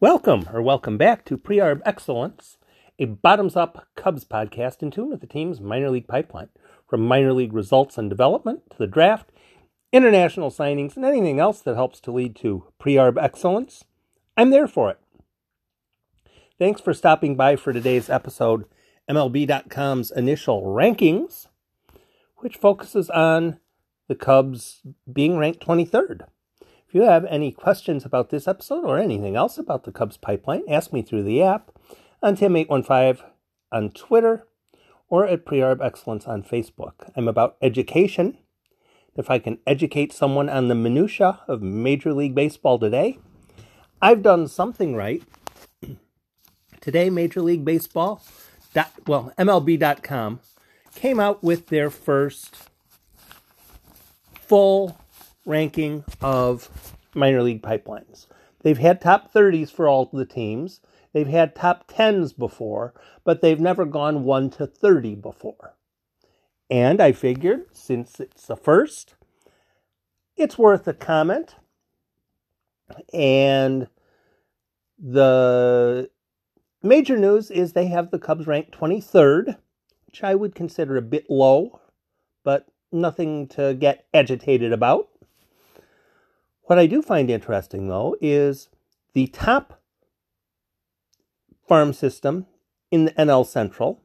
Welcome or welcome back to Pre-Arb Excellence, a bottoms-up Cubs podcast in tune with the team's minor league pipeline. From minor league results and development to the draft, international signings, and anything else that helps to lead to Pre-Arb Excellence, I'm there for it. Thanks for stopping by for today's episode, MLB.com's initial rankings, which focuses on the Cubs being ranked 23rd. If you have any questions about this episode or anything else about the Cubs pipeline, ask me through the app on Tim815 on Twitter or at Prearb Excellence on Facebook. I'm about education. If I can educate someone on the minutia of Major League Baseball today, I've done something right. Today, Major League Baseball, dot, well, MLB.com came out with their first full ranking of minor league pipelines. They've had top 30s for all the teams. They've had top 10s before, but they've never gone 1 to 30 before. And I figured, since it's the first, it's worth a comment. And the major news is they have the Cubs ranked 23rd, which I would consider a bit low, but nothing to get agitated about. What I do find interesting, though, is the top farm system in the NL Central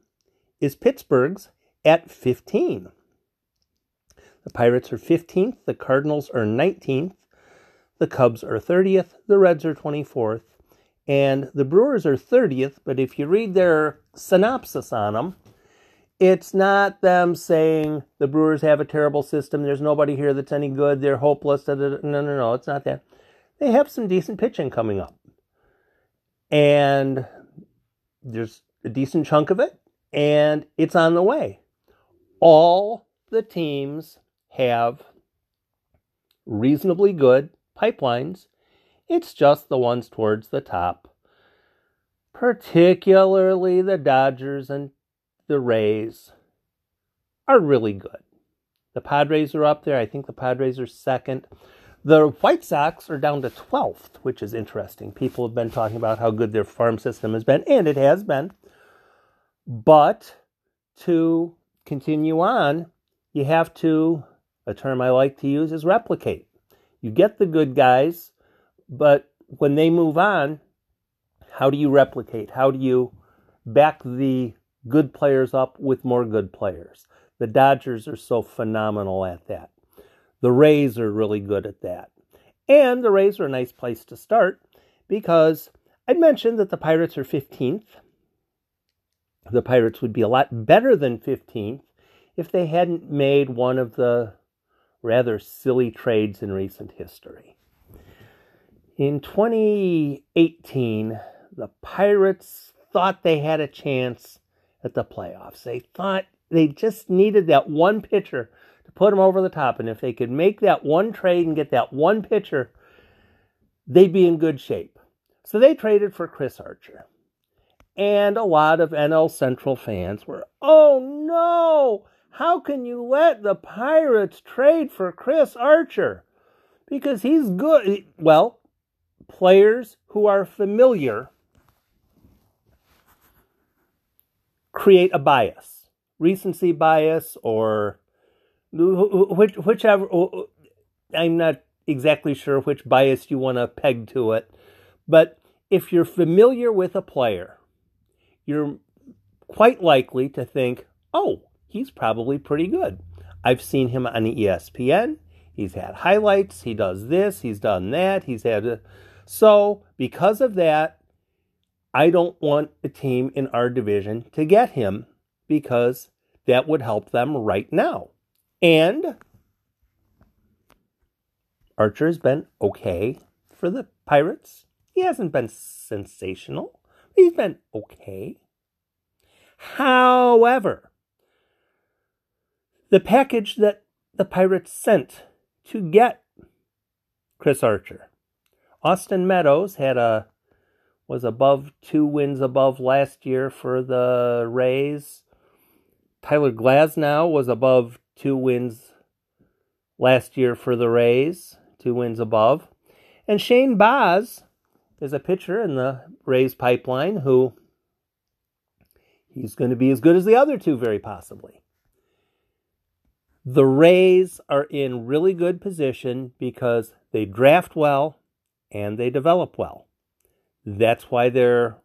is Pittsburgh's at 15. The Pirates are 15th, the Cardinals are 19th, the Cubs are 30th, the Reds are 24th, and the Brewers are 30th. But if you read their synopsis on them, it's not them saying the Brewers have a terrible system. There's nobody here that's any good. They're hopeless. No, no, no. It's not that. They have some decent pitching coming up. And there's a decent chunk of it. And it's on the way. All the teams have reasonably good pipelines. It's just the ones towards the top, particularly the Dodgers and the Rays are really good. The Padres are up there. I think the Padres are second. The White Sox are down to 12th, which is interesting. People have been talking about how good their farm system has been, and it has been. But to continue on, you have to, a term I like to use is replicate. You get the good guys, but when they move on, how do you replicate? How do you back the good players up with more good players. The Dodgers are so phenomenal at that. The Rays are really good at that. And the Rays are a nice place to start because I mentioned that the Pirates are 15th. The Pirates would be a lot better than 15th if they hadn't made one of the rather silly trades in recent history. In 2018, the Pirates thought they had a chance at the playoffs. They thought they just needed that one pitcher to put them over the top. And if they could make that one trade and get that one pitcher, they'd be in good shape. So they traded for Chris Archer. And a lot of NL Central fans were, oh no, how can you let the Pirates trade for Chris Archer? Because he's good. Well, players who are familiar create a bias, recency bias, or which, whichever. I'm not exactly sure which bias you want to peg to it, but if you're familiar with a player, you're quite likely to think, oh, he's probably pretty good. I've seen him on ESPN. He's had highlights. He does this. He's done that. He's had. A... So, because of that, I don't want a team in our division to get him because that would help them right now. And Archer has been okay for the Pirates. He hasn't been sensational. He's been okay. However, the package that the Pirates sent to get Chris Archer, Austin Meadows had a was above two wins above last year for the Rays. Tyler Glasnow was above two wins last year for the Rays, two wins above. And Shane Baz is a pitcher in the Rays pipeline who he's going to be as good as the other two, very possibly. The Rays are in really good position because they draft well and they develop well. That's why they're,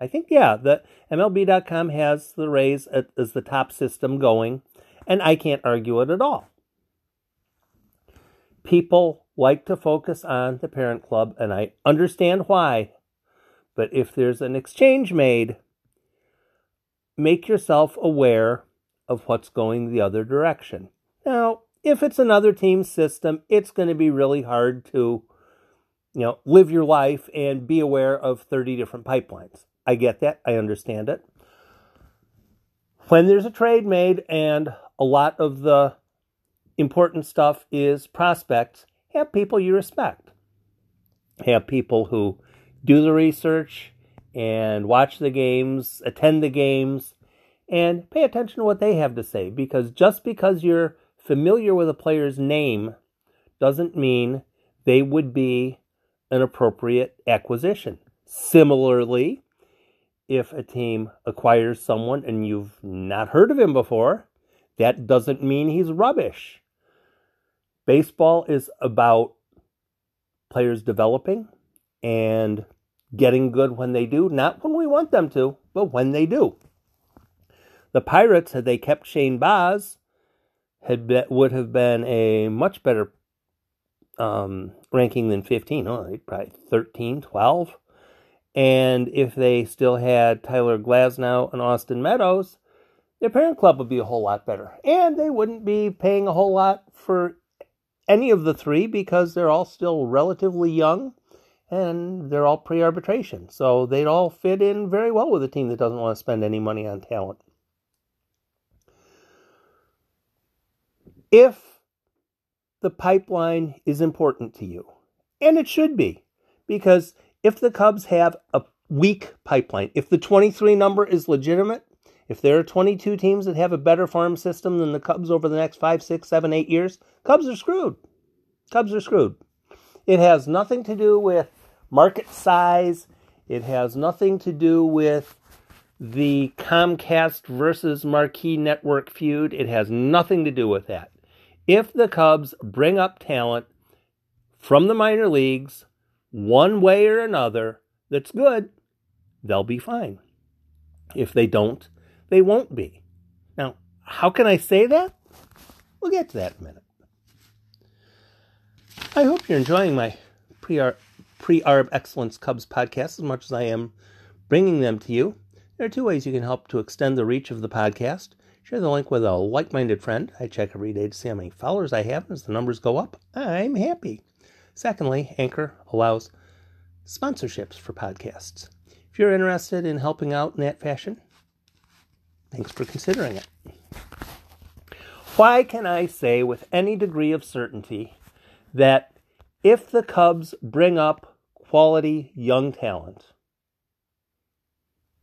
I think, yeah, the MLB.com has the Rays as the top system going, and I can't argue it at all. People like to focus on the parent club, and I understand why. But if there's an exchange made, make yourself aware of what's going the other direction. Now, if it's another team system, it's going to be really hard to, you know, live your life and be aware of 30 different pipelines. I get that. I understand it. When there's a trade made and a lot of the important stuff is prospects, have people you respect. Have people who do the research and watch the games, attend the games, and pay attention to what they have to say. Because just because you're familiar with a player's name doesn't mean they would be an appropriate acquisition. Similarly, if a team acquires someone and you've not heard of him before, that doesn't mean he's rubbish. Baseball is about players developing and getting good when they do, not when we want them to, but when they do. The Pirates, had they kept Shane Baz, had be, would have been a much better um, ranking than 15. Oh, probably 13, 12. And if they still had Tyler Glasnow and Austin Meadows, their parent club would be a whole lot better. And they wouldn't be paying a whole lot for any of the three because they're all still relatively young and they're all pre arbitration. So they'd all fit in very well with a team that doesn't want to spend any money on talent. if the pipeline is important to you, and it should be, because if the Cubs have a weak pipeline, if the 23 number is legitimate, if there are 22 teams that have a better farm system than the Cubs over the next five, six, seven, eight years, Cubs are screwed. Cubs are screwed. It has nothing to do with market size. It has nothing to do with the Comcast versus Marquee Network feud. It has nothing to do with that. If the Cubs bring up talent from the minor leagues, one way or another, that's good, they'll be fine. If they don't, they won't be. Now, how can I say that? We'll get to that in a minute. I hope you're enjoying my pre-arb excellence Cubs podcast as much as I am bringing them to you. There are two ways you can help to extend the reach of the podcast. Share the link with a like minded friend. I check every day to see how many followers I have. As the numbers go up, I'm happy. Secondly, Anchor allows sponsorships for podcasts. If you're interested in helping out in that fashion, thanks for considering it. Why can I say with any degree of certainty that if the Cubs bring up quality young talent,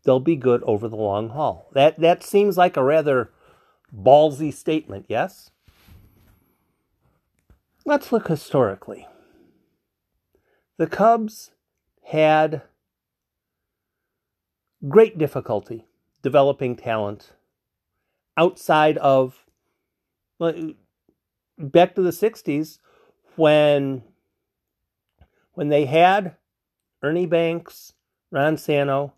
they'll be good over the long haul. That that seems like a rather ballsy statement, yes? Let's look historically. The Cubs had great difficulty developing talent outside of back to the 60s when when they had Ernie Banks, Ron Santo,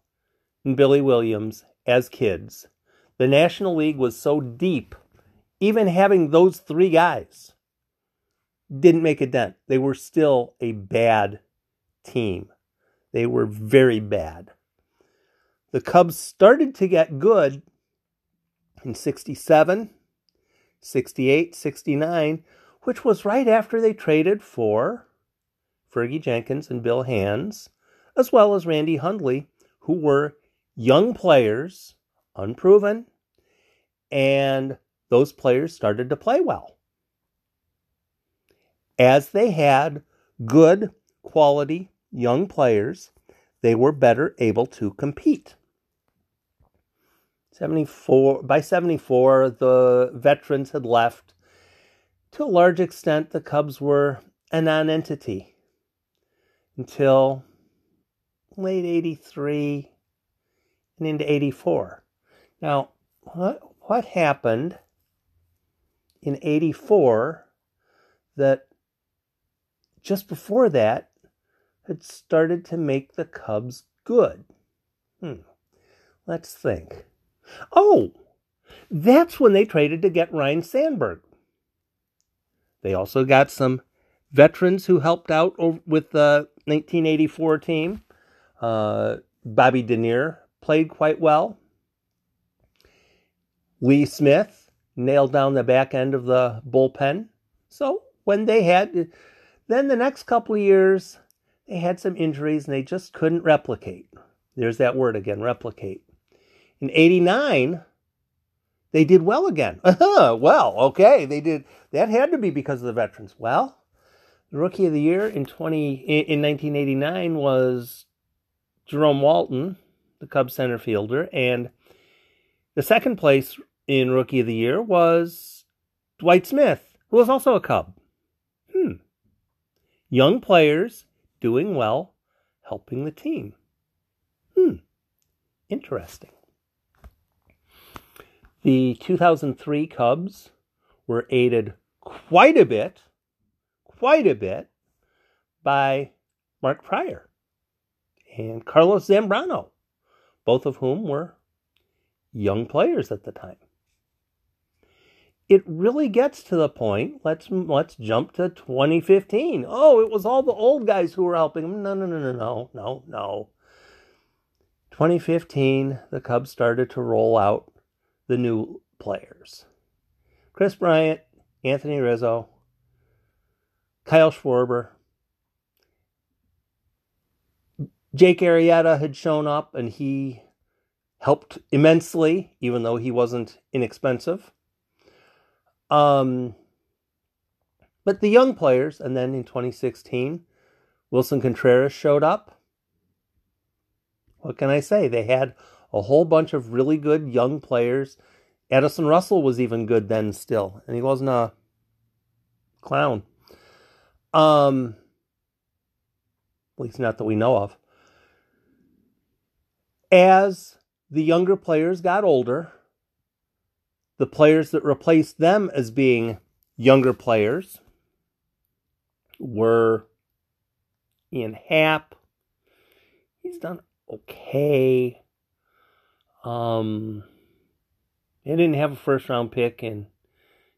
and Billy Williams as kids. The National League was so deep, even having those three guys didn't make a dent. They were still a bad team. They were very bad. The Cubs started to get good in 67, 68, 69, which was right after they traded for Fergie Jenkins and Bill Hands, as well as Randy Hundley, who were young players, unproven, and those players started to play well. As they had good quality young players, they were better able to compete. 74 by 74 the veterans had left to a large extent the cubs were a non-entity until late 83 and into 84. Now, what, what happened in 84 that just before that had started to make the Cubs good? Hmm. Let's think. Oh, that's when they traded to get Ryne Sandberg. They also got some veterans who helped out with the 1984 team. Uh, Bobby Dernier played quite well. Lee Smith nailed down the back end of the bullpen. So when they had, then the next couple of years, they had some injuries and they just couldn't replicate. There's that word again, replicate. In 89, they did well again. well, okay, they did. That had to be because of the veterans. Well, the rookie of the year in 20 in 1989 was Jerome Walton, the Cubs center fielder, and the second place in rookie of the year was Dwight Smith, who was also a Cub. Hmm. Young players doing well, helping the team. Hmm. Interesting. The 2003 Cubs were aided quite a bit quite a bit by Mark Prior and Carlos Zambrano, both of whom were young players at the time. It really gets to the point. Let's let's jump to 2015. Oh, it was all the old guys who were helping him. No, no, no, no, no, no, no. 2015, the Cubs started to roll out the new players. Kris Bryant, Anthony Rizzo, Kyle Schwarber. Jake Arrieta had shown up and he helped immensely, even though he wasn't inexpensive. Um, but the young players, and then in 2016, Willson Contreras showed up. What can I say? They had a whole bunch of really good young players. Addison Russell was even good then, still, and he wasn't a clown. Um, at least not that we know of. As the younger players got older, the players that replaced them as being younger players were Ian Happ. He's done okay. Um, he didn't have a first round pick in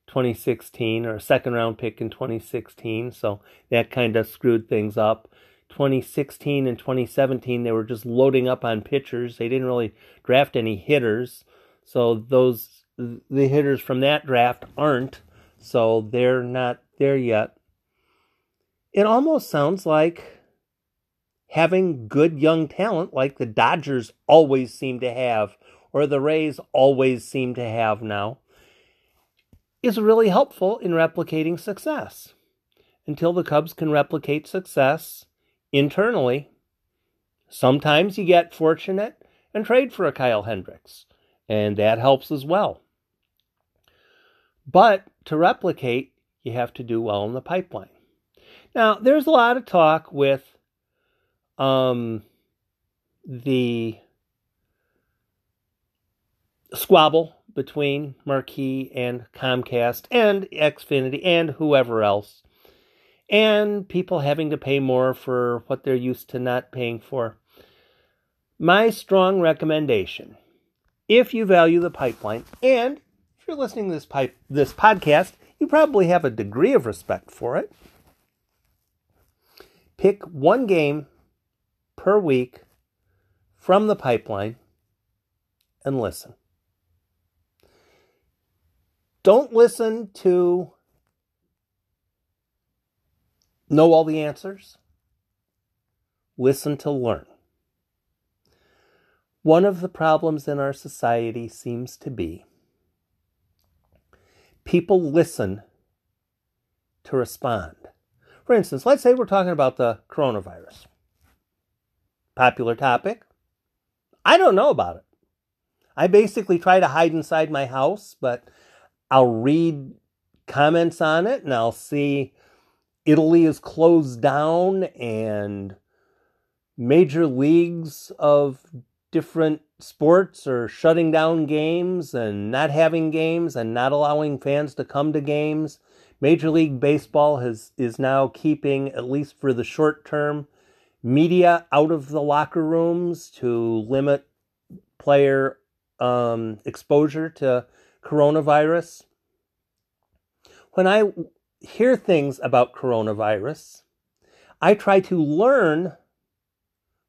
2016 or a second round pick in 2016. So that kind of screwed things up. 2016 and 2017, they were just loading up on pitchers. They didn't really draft any hitters. So those, the hitters from that draft aren't. So they're not there yet. It almost sounds like having good young talent like the Dodgers always seem to have, or the Rays always seem to have now is really helpful in replicating success. Until the Cubs can replicate success internally, sometimes you get fortunate and trade for a Kyle Hendricks, and that helps as well. But to replicate, you have to do well in the pipeline. Now, there's a lot of talk with um, the squabble between Marquee and Comcast and Xfinity and whoever else. And people having to pay more for what they're used to not paying for. My strong recommendation if you value the pipeline, and if you're listening to this, pipe, this podcast, you probably have a degree of respect for it. Pick one game per week from the pipeline and listen. Don't listen to know all the answers. Listen to learn. One of the problems in our society seems to be people listen to respond. For instance, let's say we're talking about the coronavirus. Popular topic. I don't know about it. I basically try to hide inside my house, but I'll read comments on it and I'll see Italy is closed down and major leagues of different sports are shutting down games and not having games and not allowing fans to come to games. Major League Baseball has is now keeping at least for the short term media out of the locker rooms to limit player um, exposure to coronavirus. When I hear things about coronavirus, I try to learn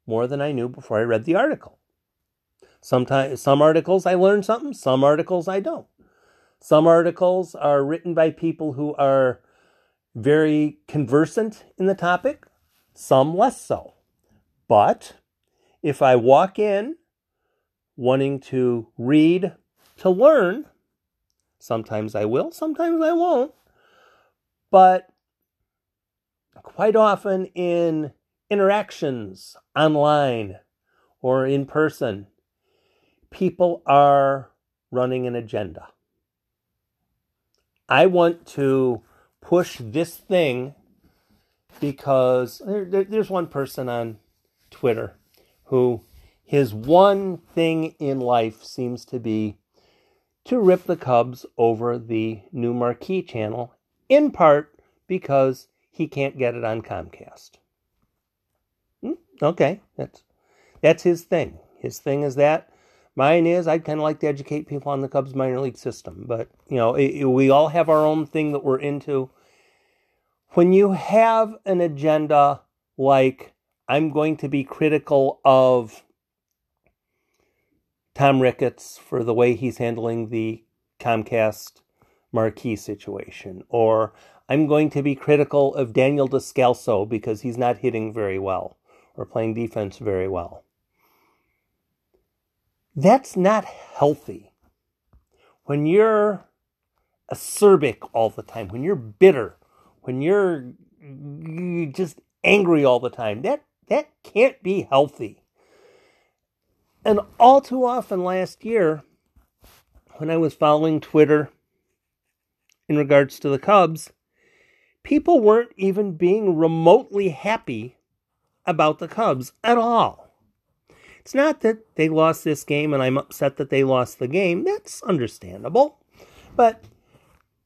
more than I knew before I read the article. Sometimes some articles I learn something, some articles I don't. Some articles are written by people who are very conversant in the topic, some less so. But if I walk in wanting to read to learn, sometimes I will, sometimes I won't. But quite often in interactions online or in person, people are running an agenda. I want to push this thing because there, there, there's one person on Twitter who his one thing in life seems to be to rip the Cubs over the new marquee channel, in part because he can't get it on Comcast. Hmm, okay, that's that's his thing. His thing is that. Mine is I'd kind of like to educate people on the Cubs minor league system, but you know it, it, we all have our own thing that we're into. When you have an agenda like I'm going to be critical of Tom Ricketts for the way he's handling the Comcast marquee situation, or I'm going to be critical of Daniel Descalso because he's not hitting very well or playing defense very well. That's not healthy. When you're acerbic all the time, when you're bitter, when you're just angry all the time, that, that can't be healthy. And all too often last year, when I was following Twitter in regards to the Cubs, people weren't even being remotely happy about the Cubs at all. It's not that they lost this game and I'm upset that they lost the game. That's understandable. But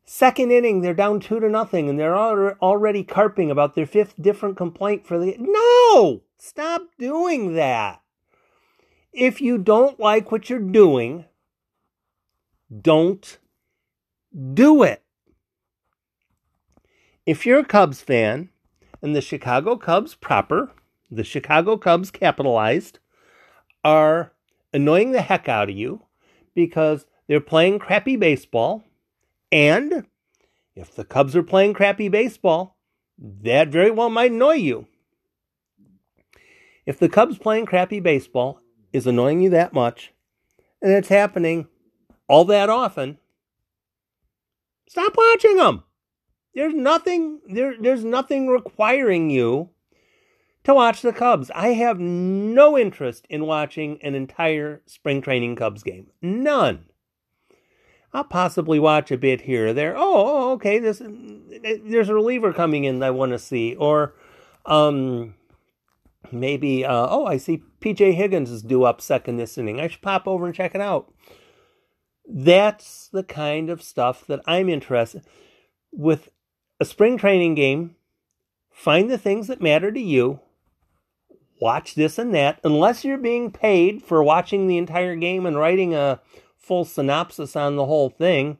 second inning, they're down two to nothing and they're already carping about their fifth different complaint for the. No! Stop doing that. If you don't like what you're doing, don't do it. If you're a Cubs fan and the Chicago Cubs proper, the Chicago Cubs capitalized, are annoying the heck out of you because they're playing crappy baseball. And if the Cubs are playing crappy baseball, that very well might annoy you. If the Cubs playing crappy baseball is annoying you that much, and it's happening all that often, stop watching them. There's nothing there, there's nothing requiring you to watch the Cubs. I have no interest in watching an entire spring training Cubs game. None. I'll possibly watch a bit here or there. Oh, okay, this there's a reliever coming in that I want to see, or um, maybe uh, oh, I see P.J. Higgins is due up second this inning. I should pop over and check it out. That's the kind of stuff that I'm interested with. A spring training game. Find the things that matter to you watch this and that, unless you're being paid for watching the entire game and writing a full synopsis on the whole thing.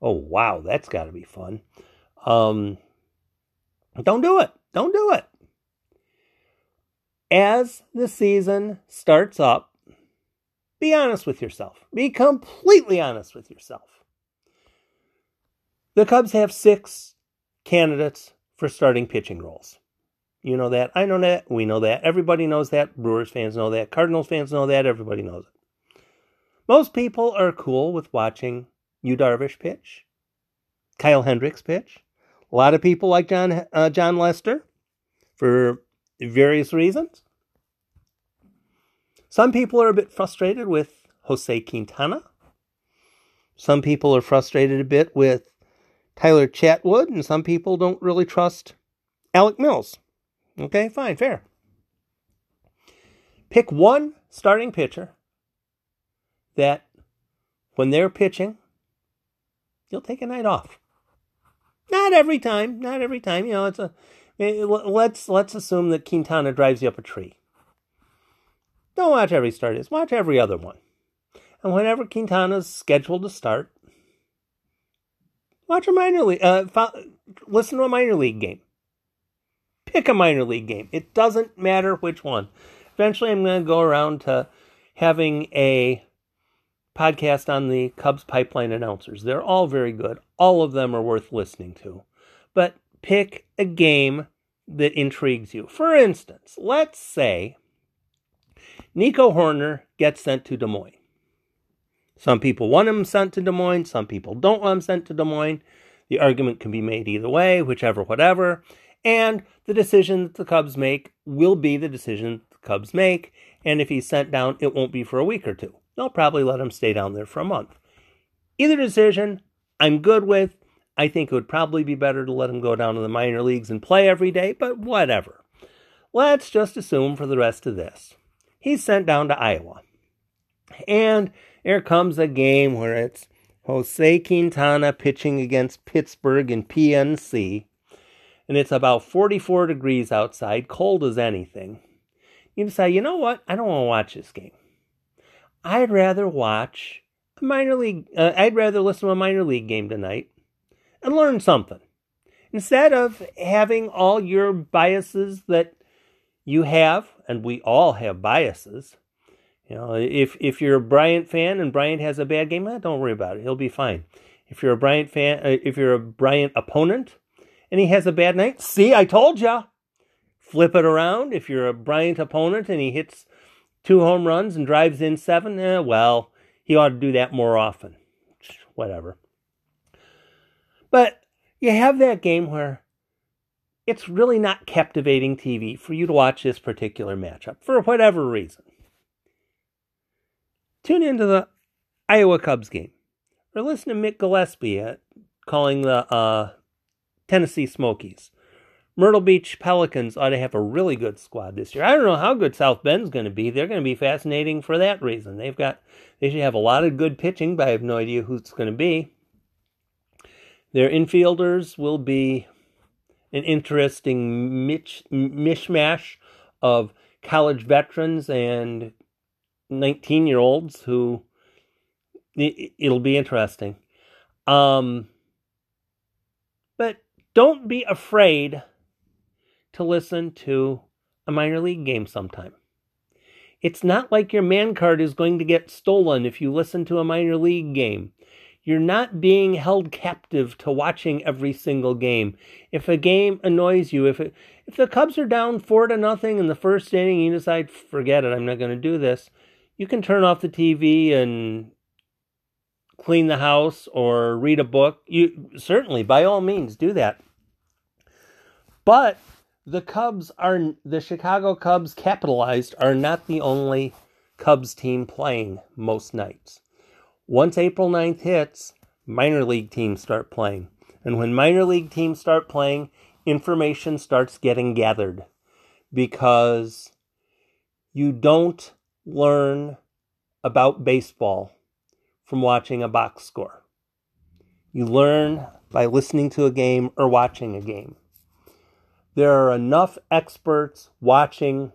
Oh, wow, that's got to be fun. Um, don't do it. Don't do it. As the season starts up, be honest with yourself. Be completely honest with yourself. The Cubs have six candidates for starting pitching roles. You know that. I know that. We know that. Everybody knows that. Brewers fans know that. Cardinals fans know that. Everybody knows it. Most people are cool with watching Yu Darvish pitch, Kyle Hendricks pitch. A lot of people like John uh, Jon Lester for various reasons. Some people are a bit frustrated with Jose Quintana. Some people are frustrated a bit with Tyler Chatwood, and some people don't really trust Alec Mills. Okay, fine, fair. Pick one starting pitcher that when they're pitching, you'll take a night off. Not every time, not every time. You know, it's a eh, let's let's assume that Quintana drives you up a tree. Don't watch every start is. Watch every other one. And whenever Quintana's scheduled to start, watch a minor league. Uh, fo- listen to a minor league game. Pick a minor league game. It doesn't matter which one. Eventually, I'm going to go around to having a podcast on the Cubs pipeline announcers. They're all very good. All of them are worth listening to. But pick a game that intrigues you. For instance, let's say Nico Hoerner gets sent to Des Moines. Some people want him sent to Des Moines, some people don't want him sent to Des Moines. The argument can be made either way, whichever, whatever. And the decision that the Cubs make will be the decision the Cubs make. And if he's sent down, it won't be for a week or two. They'll probably let him stay down there for a month. Either decision, I'm good with. I think it would probably be better to let him go down to the minor leagues and play every day, but whatever. Let's just assume for the rest of this. He's sent down to Iowa. And here comes a game where it's Jose Quintana pitching against Pittsburgh in PNC, and it's about 44 degrees outside, cold as anything. You decide, you know what? I don't want to watch this game. I'd rather watch a minor league. Uh, I'd rather listen to a minor league game tonight and learn something instead of having all your biases that you have, and we all have biases. You know, if if you're a Bryant fan and Bryant has a bad game, eh, don't worry about it. He'll be fine. If you're a Bryant fan, uh, if you're a Bryant opponent and he has a bad night, see, I told ya. Flip it around. If you're a Bryant opponent and he hits two home runs and drives in seven, eh, well, he ought to do that more often. Whatever. But you have that game where it's really not captivating TV for you to watch this particular matchup for whatever reason tune into the Iowa Cubs game or listen to Mick Gillispie at, calling the uh, Tennessee Smokies. Myrtle Beach Pelicans ought to have a really good squad this year. I don't know how good South Bend's going to be. They're going to be fascinating for that reason. They've got they should have a lot of good pitching, but I have no idea who it's going to be. Their infielders will be an interesting mitch, mishmash of college veterans and 19 year olds who it'll be interesting. Um, don't be afraid to listen to a minor league game sometime. It's not like your man card is going to get stolen if you listen to a minor league game. You're not being held captive to watching every single game. If a game annoys you, if it, if the Cubs are down four to nothing in the first inning, you decide, forget it, I'm not going to do this you can turn off the TV and clean the house or read a book. You certainly, by all means, do that. But the Cubs are the Chicago Cubs capitalized are not the only Cubs team playing most nights. Once April 9th hits, minor league teams start playing. And when minor league teams start playing, information starts getting gathered because you don't learn about baseball from watching a box score. You learn by listening to a game or watching a game. There are enough experts watching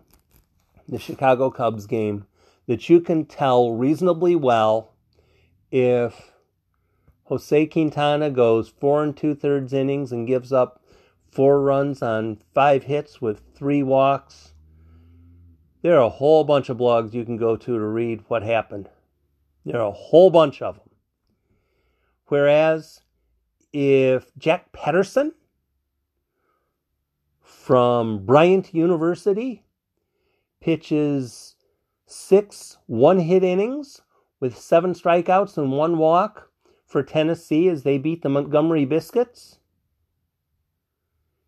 the Chicago Cubs game that you can tell reasonably well if Jose Quintana goes four and two thirds innings and gives up four runs on five hits with three walks there are a whole bunch of blogs you can go to to read what happened. There are a whole bunch of them. Whereas if Jack Patterson from Bryant University pitches six one hit innings with seven strikeouts and one walk for Tennessee as they beat the Montgomery Biscuits,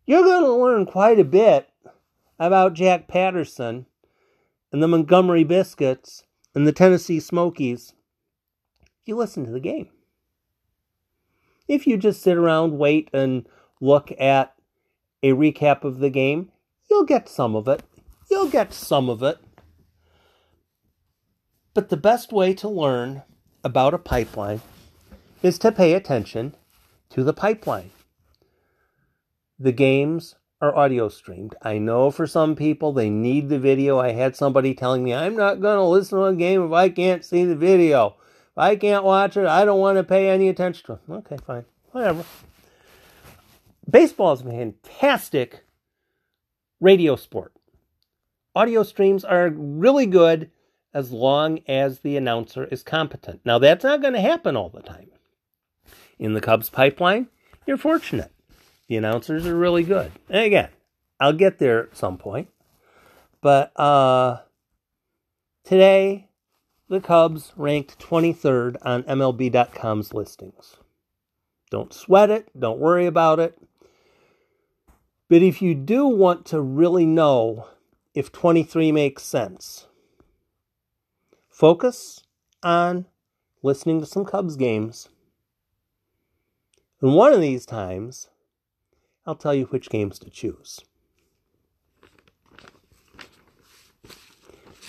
you're going to learn quite a bit about Jack Patterson and the Montgomery Biscuits and the Tennessee Smokies, you listen to the game. If you just sit around, wait, and look at a recap of the game, you'll get some of it. You'll get some of it. But the best way to learn about a pipeline is to pay attention to the pipeline. The games are audio streamed. I know for some people they need the video. I had somebody telling me, I'm not going to listen to a game if I can't see the video. I can't watch it, I don't want to pay any attention to it. Okay, fine. Whatever. Baseball is a fantastic radio sport. Audio streams are really good as long as the announcer is competent. Now, that's not going to happen all the time. In the Cubs pipeline, you're fortunate. The announcers are really good. And again, I'll get there at some point. But uh, today, the Cubs ranked 23rd on MLB.com's listings. Don't sweat it, don't worry about it. But if you do want to really know if 23 makes sense, focus on listening to some Cubs games. And one of these times, I'll tell you which games to choose.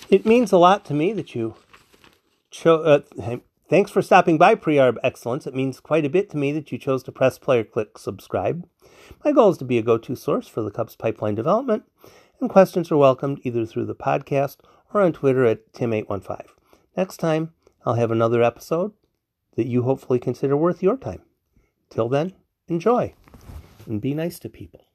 It means a lot to me that you chose. Uh, thanks for stopping by, Prearb Excellence. It means quite a bit to me that you chose to press play or click subscribe. My goal is to be a go to source for the Cubs pipeline development, and questions are welcomed either through the podcast or on Twitter at Tim815. Next time, I'll have another episode that you hopefully consider worth your time. Till then, enjoy and be nice to people.